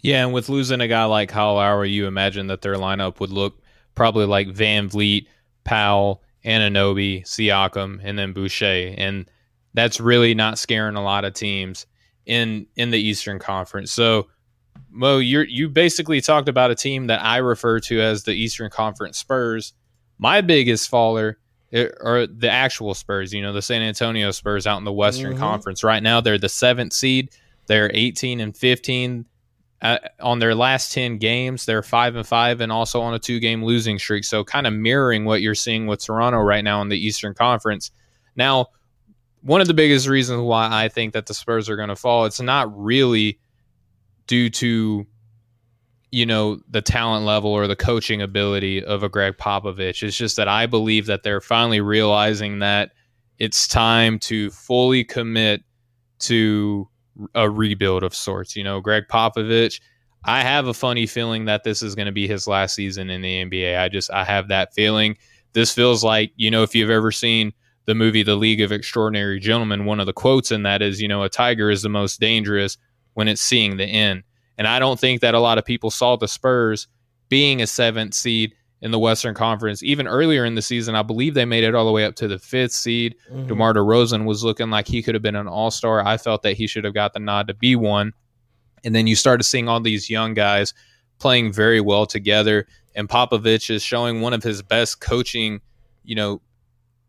Yeah and with losing a guy like Kyle Lowry, you imagine that their lineup would look probably like VanVleet powell Anunoby, Siakam, and then Boucher, and that's really not scaring a lot of teams in in the Eastern Conference. So, Mo, you you basically talked about a team that I refer to as the Eastern Conference Spurs. My biggest faller eh, are the actual Spurs. You know, the San Antonio Spurs out in the Western mm-hmm. Conference. Right now, they're the seventh seed. They're 18 and 15 uh, on their last 10 games they're 5 and 5 and also on a two game losing streak so kind of mirroring what you're seeing with Toronto right now in the Eastern Conference now one of the biggest reasons why I think that the Spurs are going to fall it's not really due to you know the talent level or the coaching ability of a Gregg Popovich it's just that I believe that they're finally realizing that it's time to fully commit to a rebuild of sorts. You know, Gregg Popovich, I have a funny feeling that this is going to be his last season in the NBA. I just I have that feeling. This feels like, you know, if you've ever seen the movie The League of Extraordinary Gentlemen, one of the quotes in that is, you know, a tiger is the most dangerous when it's seeing the end. And I don't think that a lot of people saw the Spurs being a seventh seed in the Western Conference. Even earlier in the season, I believe they made it all the way up to the fifth seed. Mm-hmm. DeMar DeRozan was looking like he could have been an all star. I felt that he should have got the nod to be one. And then you started seeing all these young guys playing very well together. And Popovich is showing one of his best coaching, you know,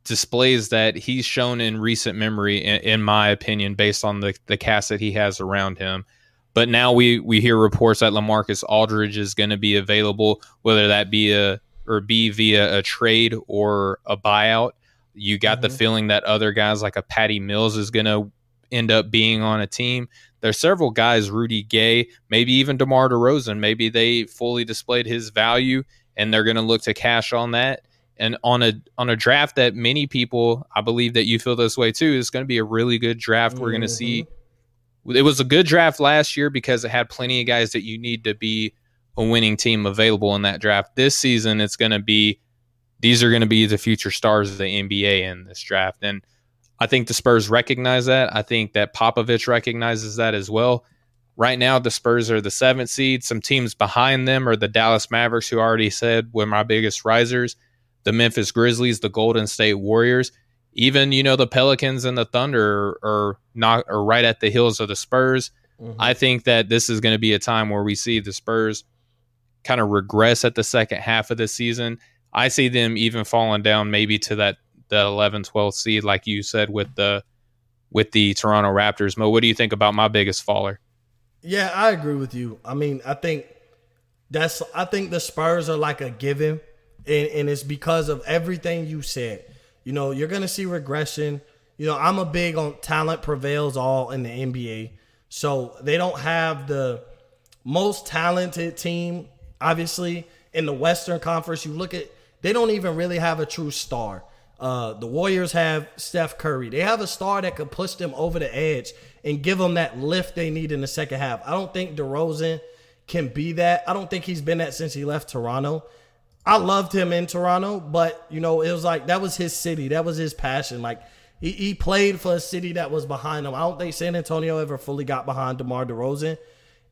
displays that he's shown in recent memory, in, in my opinion, based on the, the cast that he has around him. But now we we hear reports that LaMarcus Aldridge is going to be available, whether that be a or be via a trade or a buyout. You got mm-hmm. the feeling that other guys like a Patty Mills is going to end up being on a team. There's several guys, Rudy Gay, maybe even DeMar DeRozan. Maybe they fully displayed his value and they're going to look to cash on that. And on a on a draft that many people, I believe that you feel this way too, is going to be a really good draft. Mm-hmm. We're going to see it was a good draft last year because it had plenty of guys that you need to be a winning team available in that draft. This season, it's going to be these are going to be the future stars of the NBA in this draft. And I think the Spurs recognize that. I think that Popovich recognizes that as well. Right now, the Spurs are the seventh seed. Some teams behind them are the Dallas Mavericks, who already said were my biggest risers, the Memphis Grizzlies, the Golden State Warriors even you know the Pelicans and the Thunder are not are right at the heels of the Spurs. Mm-hmm. I think that this is going to be a time where we see the Spurs kind of regress at the second half of the season. I see them even falling down maybe to that the 11 12 seed like you said with the with the Toronto Raptors. Mo, what do you think about my biggest faller? Yeah, I agree with you. I mean, I think that's I think the Spurs are like a given and, and it's because of everything you said you know, you're to see regression. You know, I'm a big on talent prevails all in the NBA. So they don't have the most talented team, obviously, in the Western Conference. You look at, they don't even really have a true star. Uh, the Warriors have Steph Curry. They have a star that could push them over the edge and give them that lift they need in the second half. I don't think DeRozan can be that. I don't think he's been that since he left Toronto. I loved him in Toronto, but you know, it was like that was his city, that was his passion. Like he, he played for a city that was behind him. I don't think San Antonio ever fully got behind DeMar DeRozan.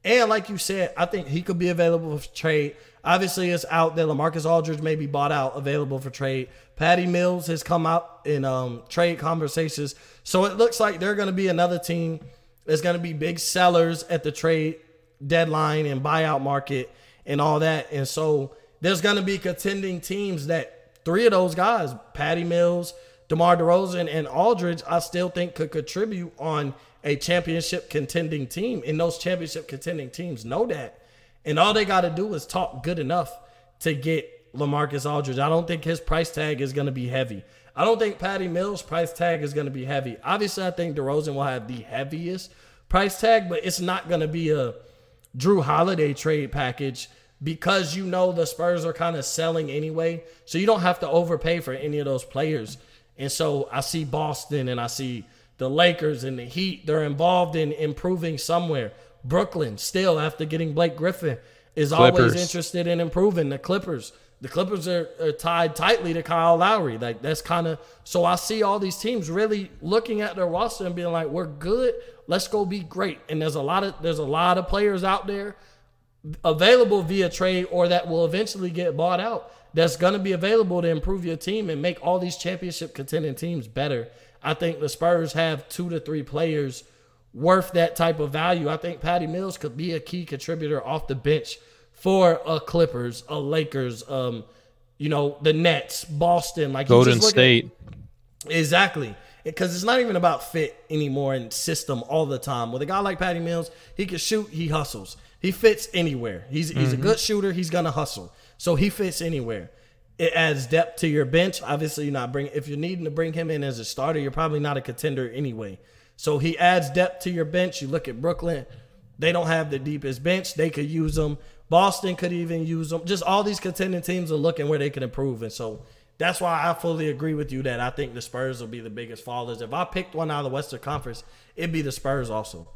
And like you said, I think he could be available for trade. Obviously, it's out there. LaMarcus Aldridge may be bought out, available for trade. Patty Mills has come out in um, trade conversations. So it looks like they're going to be another team that's going to be big sellers at the trade deadline and buyout market and all that. And so there's going to be contending teams that three of those guys, Patty Mills, DeMar DeRozan, and Aldridge, I still think could contribute on a championship contending team. And those championship contending teams know that. And all they got to do is talk good enough to get LaMarcus Aldridge. I don't think his price tag is going to be heavy. I don't think Patty Mills' price tag is going to be heavy. Obviously, I think DeRozan will have the heaviest price tag, but it's not going to be a Jrue Holiday trade package because you know the Spurs are kind of selling anyway. So you don't have to overpay for any of those players. And so I see Boston and I see the Lakers and the Heat. They're involved in improving somewhere. Brooklyn, still after getting Blake Griffin, is Clippers. always interested in improving. The Clippers. The Clippers are, are tied tightly to Kyle Lowry. Like that's kind of so I see all these teams really looking at their roster and being like, "We're good. Let's go be great." And there's a lot of there's a lot of players out there available via trade or that will eventually get bought out that's going to be available to improve your team and make all these championship contending teams better. I think the Spurs have two to three players worth that type of value. I think Patty Mills could be a key contributor off the bench for a Clippers, a Lakers, um, you know, the Nets, Boston, like Golden State. At, exactly. Because it's not even about fit anymore and system all the time. With a guy like Patty Mills, he can shoot, he hustles. He fits anywhere. He's he's mm-hmm. a good shooter. He's gonna hustle. So he fits anywhere. It adds depth to your bench. Obviously, you're not bringing if you're needing to bring him in as a starter, you're probably not a contender anyway. So he adds depth to your bench. You look at Brooklyn; they don't have the deepest bench. They could use them. Boston could even use them. Just all these contending teams are looking where they can improve, and so that's why I fully agree with you that I think the Spurs will be the biggest fallers. If I picked one out of the Western Conference, it'd be the Spurs also.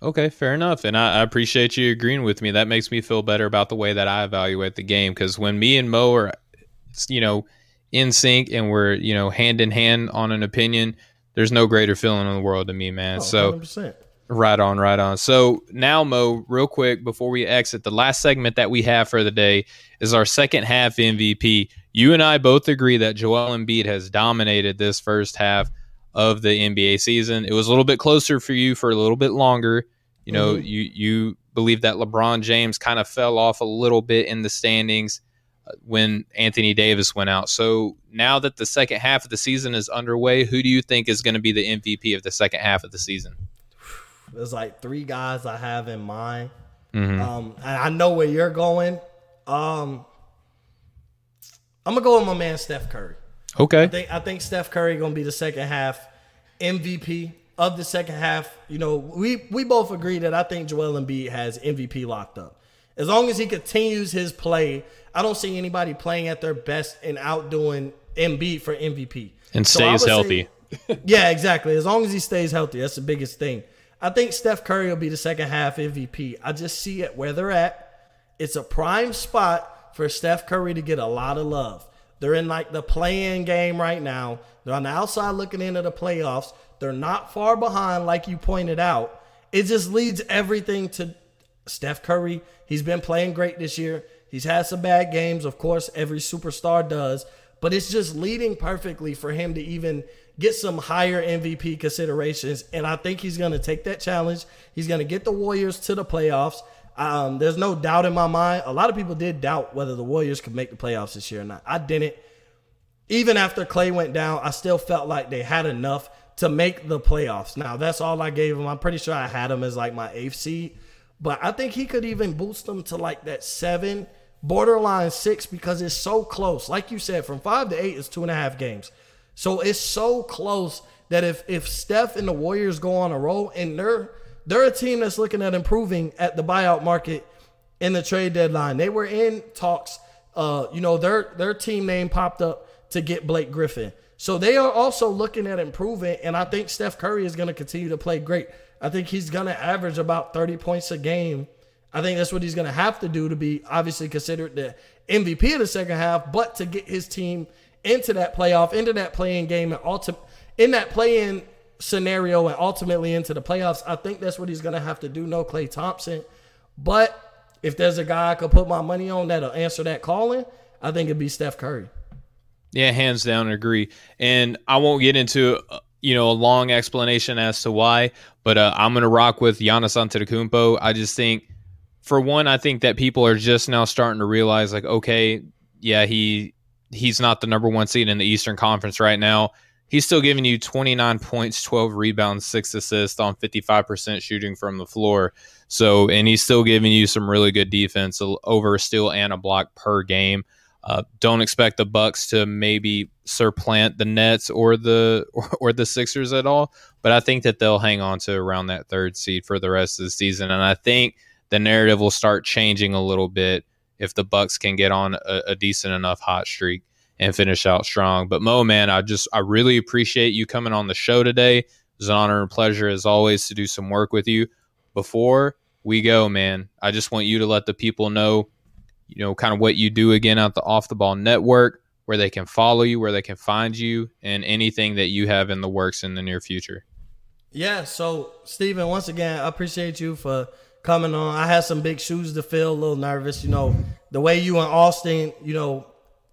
Okay, fair enough. And I, I, appreciate you agreeing with me. That makes me feel better about the way that I evaluate the game. Because when me and Mo are, you know, in sync and we're, you know, hand in hand on an opinion, there's no greater feeling in the world to me, man. Oh, so 100%. Right on, right on. So now, Mo, real quick before we exit, the last segment that we have for the day is our second half MVP. You and I both agree that Joel Embiid has dominated this first half of the NBA season. It was a little bit closer for you for a little bit longer. You know, mm-hmm. you you believe that LeBron James kind of fell off a little bit in the standings uh, when Anthony Davis went out. So now that the second half of the season is underway, who do you think is going to be the MVP of the second half of the season? There's like three guys I have in mind. Mm-hmm. Um, I know where you're going. Um, I'm gonna go with my man Steph Curry. Okay. I think I think Steph Curry gonna be the second half MVP of the second half. You know, we we both agree that I think Joel Embiid has MVP locked up. As long as he continues his play, I don't see anybody playing at their best and outdoing Embiid for MVP. And so stays healthy. Say, yeah, exactly. As long as he stays healthy, that's the biggest thing. I think Steph Curry will be the second half MVP. I just see it where they're at. It's a prime spot for Steph Curry to get a lot of love. They're in like the play-in game right now. They're on the outside looking into the playoffs. They're not far behind, like you pointed out. It just leads everything to Steph Curry. He's been playing great this year. He's had some bad games, of course, every superstar does, but it's just leading perfectly for him to even get some higher MVP considerations. And I think he's going to take that challenge. He's going to get the Warriors to the playoffs. Um, there's no doubt in my mind. A lot of people did doubt whether the Warriors could make the playoffs this year or not. I didn't. Even after Klay went down, I still felt like they had enough to make the playoffs. Now, that's all I gave him. I'm pretty sure I had him as like my eighth seed. But I think he could even boost them to like that seven, borderline six, because it's so close. Like you said, from five to eight is two and a half games. So it's so close that if if Steph and the Warriors go on a roll and they're they're a team that's looking at improving at the buyout market in the trade deadline. They were in talks. Uh, you know, their their team name popped up to get Blake Griffin. So they are also looking at improving, and I think Steph Curry is going to continue to play great. I think he's going to average about 30 points a game. I think that's what he's going to have to do to be obviously considered the MVP of the second half, but to get his team into that playoff, into that playing game, and ultimate in that play-in scenario, and ultimately into the playoffs. I think that's what he's gonna have to do. No Klay Thompson, but if there's a guy I could put my money on that'll answer that calling, I think it'd be Steph Curry. Yeah, hands down, I agree. And I won't get into uh, you know a long explanation as to why, but uh, I'm gonna rock with Giannis Antetokounmpo. I just think, for one, I think that people are just now starting to realize like, okay, yeah, he he's not the number one seed in the Eastern Conference right now. He's still giving you 29 points, 12 rebounds, six assists on 55% shooting from the floor. So, and he's still giving you some really good defense over a steal and a block per game. Uh, don't expect the Bucks to maybe supplant the Nets or the or, or, the Sixers at all, but I think that they'll hang on to around that third seed for the rest of the season, and I think the narrative will start changing a little bit if the Bucks can get on a, a decent enough hot streak and finish out strong. But Mo, man, I just I really appreciate you coming on the show today. It's an honor and pleasure as always to do some work with you. Before we go, man, I just want you to let the people know, you know, kind of what you do again at the Off the Ball Network, where they can follow you, where they can find you, and anything that you have in the works in the near future. Yeah. So, Stephen, once again, I appreciate you for coming on. I had some big shoes to fill, a little nervous. You know, the way you and Austin, you know,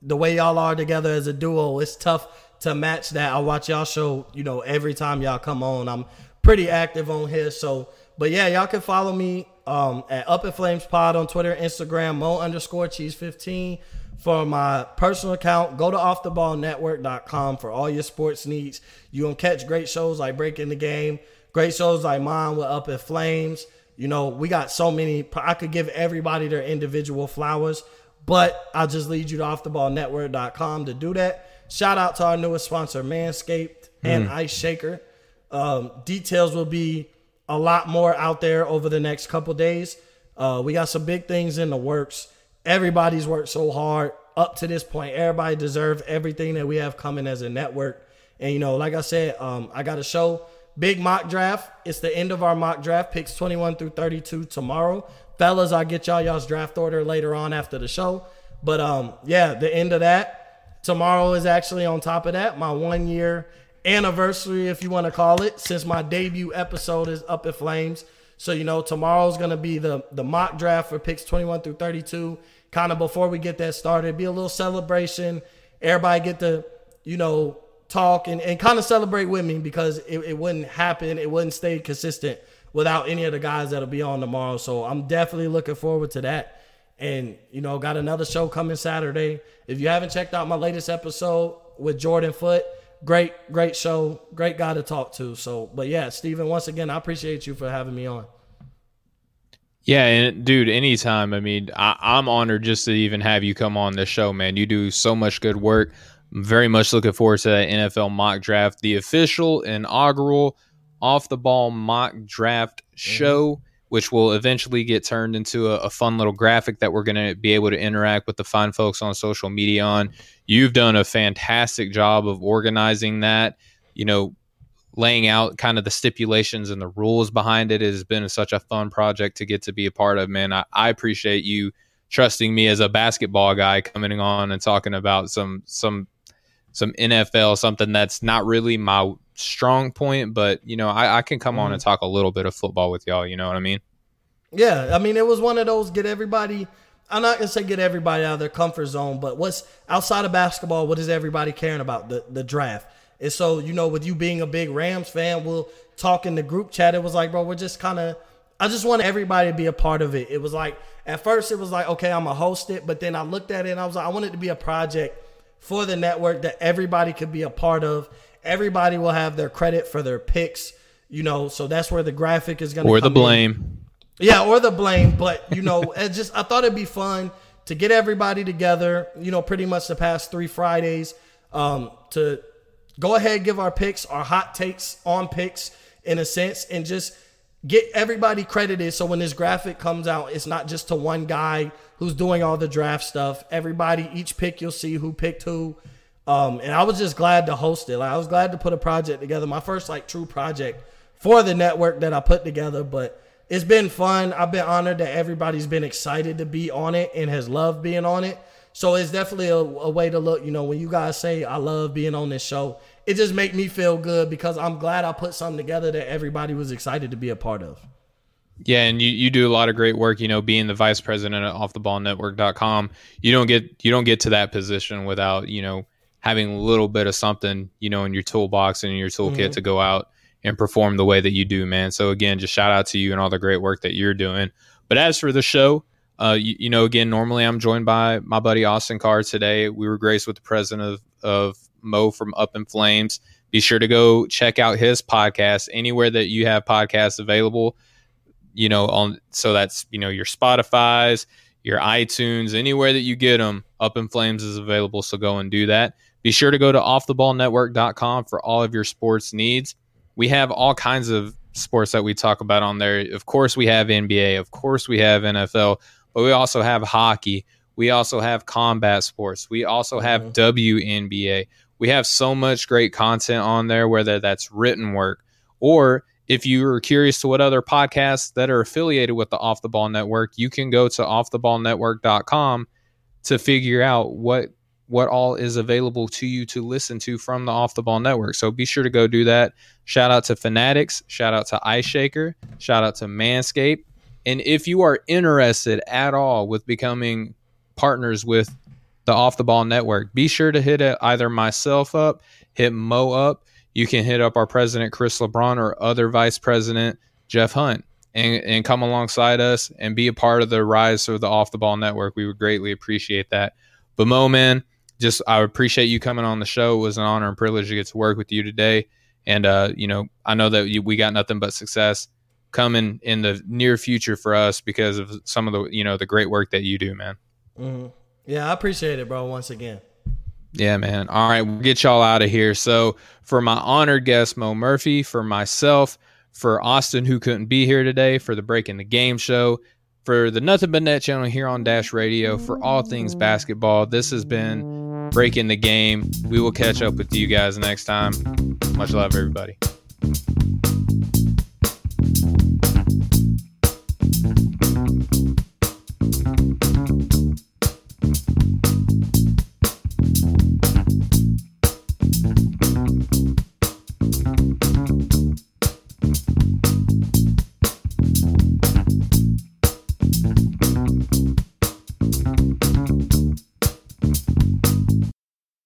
the way y'all are together as a duo, it's tough to match that. I watch y'all show, you know, every time y'all come on. I'm pretty active on here. So, but yeah, y'all can follow me um, at Up in Flames Pod on Twitter, Instagram, Mo underscore Cheese 15 for my personal account. Go to offtheballnetwork.com for all your sports needs. You can catch great shows like Breaking the Game, great shows like mine with Up in Flames. You know, we got so many. I could give everybody their individual flowers, but I'll just lead you to offtheballnetwork.com to do that. Shout out to our newest sponsor, Manscaped and mm. Ice Shaker. Um, details will be a lot more out there over the next couple days. Uh, we got some big things in the works. Everybody's worked so hard up to this point. Everybody deserves everything that we have coming as a network. And you know, like I said, um, I got a show Big mock draft. It's the end of our mock draft. Picks 21 through 32 tomorrow. Fellas, I'll get y'all y'all's draft order later on after the show. But um, yeah, the end of that. Tomorrow is actually on top of that. My one year anniversary, if you want to call it, since my debut episode is up in flames. So you know, tomorrow's gonna be the the mock draft for picks 21 through 32. Kind of before we get that started, be a little celebration. Everybody get to you know talk and, and kind of celebrate with me because it, it wouldn't happen. It wouldn't stay consistent without any of the guys that'll be on tomorrow. So I'm definitely looking forward to that. And you know, got another show coming Saturday. If you haven't checked out my latest episode with Jordan Foot, great, great show, great guy to talk to. So, but yeah, Stephen, once again, I appreciate you for having me on. Yeah, and dude, anytime. I mean, I, am honored just to even have you come on this show, man. You do so much good work. I'm very much looking forward to that NFL mock draft, the official inaugural off the ball mock draft mm-hmm. show. Which will eventually get turned into a, a fun little graphic that we're going to be able to interact with the fine folks on social media on. You've done a fantastic job of organizing that. You know, laying out kind of the stipulations and the rules behind it It has been such a fun project to get to be a part of, man. I, I appreciate you trusting me as a basketball guy coming on and talking about some some some NFL, something that's not really my strong point, but you know, I, I can come mm on and mm-hmm. talk a little bit of football with y'all. You know what I mean? Yeah, I mean, it was one of those get everybody. I'm not gonna say get everybody out of their comfort zone, but what's outside of basketball? What is everybody caring about? The the draft. And so, you know, with you being a big Rams fan, we'll talk in the group chat. It was like, bro, we're just kind of. I just want everybody to be a part of it. It was like at first it was like, okay, I'm gonna host it, but then I looked at it and I was like, I want it to be a project for the network that everybody could be a part of Everybody will have their credit for their picks, you know. So that's where the graphic is going to be. or the blame. In. Yeah, or the blame. But you know, it just I thought it'd be fun to get everybody together. You know, pretty much the past three Fridays um, to go ahead give our picks, our hot takes on picks in a sense, and just get everybody credited. So when this graphic comes out, it's not just to one guy who's doing all the draft stuff. Everybody, each pick, you'll see who picked who. Um, and I was just glad to host it. Like I was glad to put a project together, my first like true project for the network that I put together. But it's been fun. I've been honored that everybody's been excited to be on it and has loved being on it. So it's definitely a, a way to look. You know, when you guys say I love being on this show, it just make me feel good because I'm glad I put something together that everybody was excited to be a part of. Yeah, and you, you do a lot of great work, you know, being the vice president at offtheballnetwork.com. You don't get you don't get to that position without, you know, having a little bit of something, you know, in your toolbox and in your toolkit mm-hmm. to go out and perform the way that you do, man. So again, just shout out to you and all the great work that you're doing. But as for the show, uh, you, you, know, again, normally I'm joined by my buddy Austin Carr today. We were graced with the president of, of Mo from Up in Flames. Be sure to go check out his podcast anywhere that you have podcasts available. You know, on so that's you know your Spotify's, your iTunes, anywhere that you get them. Up in Flames is available, so go and do that. Be sure to go to offtheballnetwork.com for all of your sports needs. We have all kinds of sports that we talk about on there. Of course, we have NBA. Of course, we have NFL, but we also have hockey. We also have combat sports. We also have mm-hmm. WNBA. We have so much great content on there, whether that's written work or if you are curious to what other podcasts that are affiliated with the Off the Ball Network, you can go to offtheballnetwork.com to figure out what what all is available to you to listen to from the Off the Ball Network. So be sure to go do that. Shout out to Fanatics, shout out to Ice Shaker, shout out to Manscaped. And if you are interested at all with becoming partners with the Off the Ball Network, be sure to hit uh, either myself up, hit Mo up. You can hit up our president, Chris LeBron, or other vice president, Jeff Hunt, and, and come alongside us and be a part of the rise of the Off the Ball Network. We would greatly appreciate that. But Mo, man, just I appreciate you coming on the show. It was an honor and privilege to get to work with you today. And uh, you know, I know that you, we got nothing but success coming in the near future for us because of some of the you know the great work that you do, man. Mm-hmm. Yeah, I appreciate it, bro. Once again. Yeah, man. All right, we'll get y'all out of here. So for my honored guest Mo Murphy, for myself, for Austin who couldn't be here today, for the Breaking the Game show, for the Nothing But Net channel here on Dash Radio, for all things basketball. This has been breaking the game. We will catch up with you guys next time. Much love, everybody.